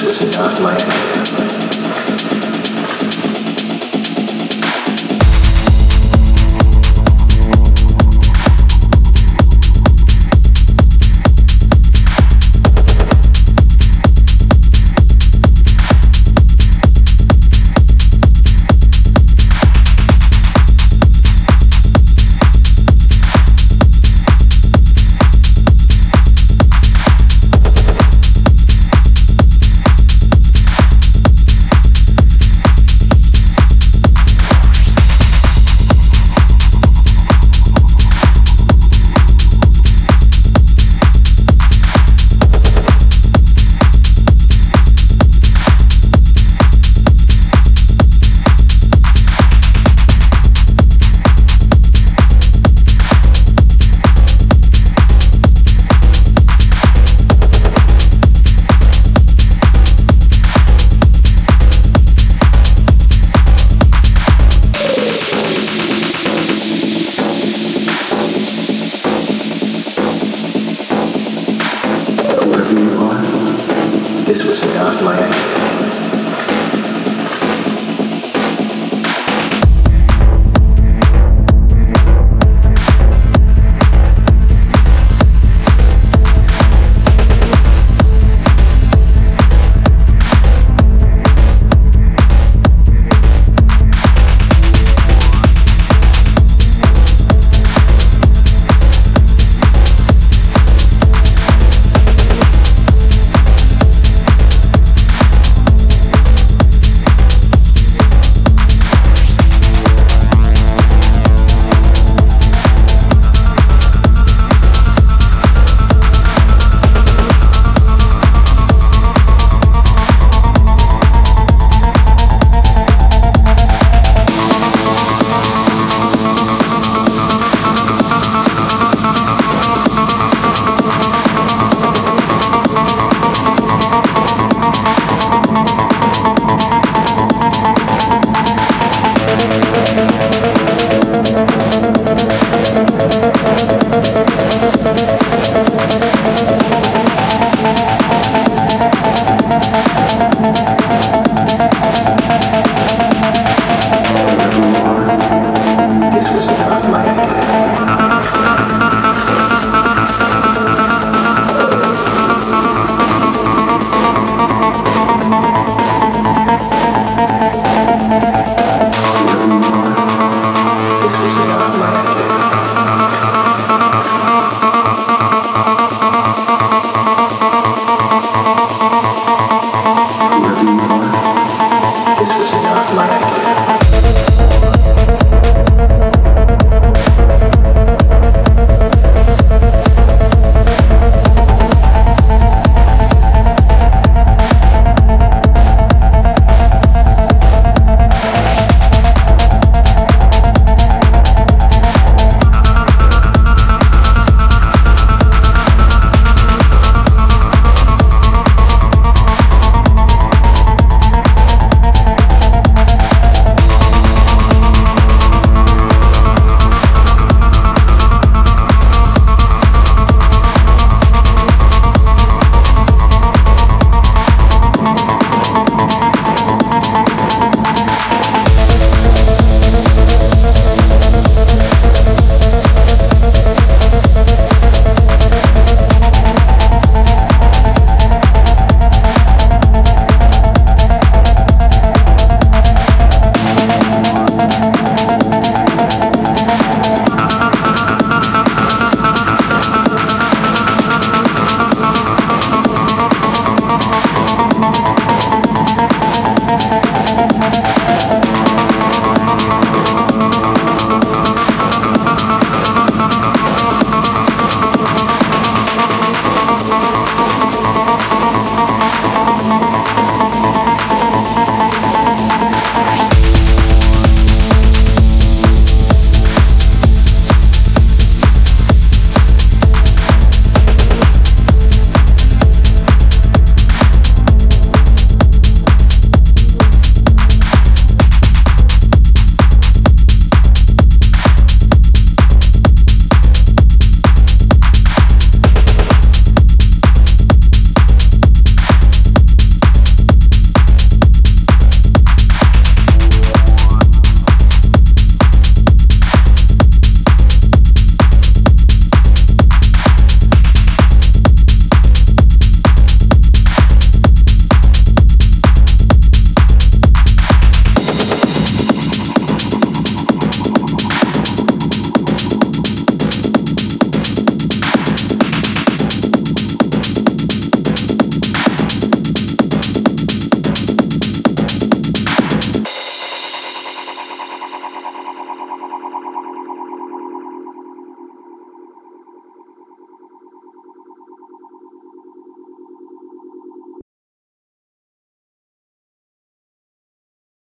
This was not my. This was not my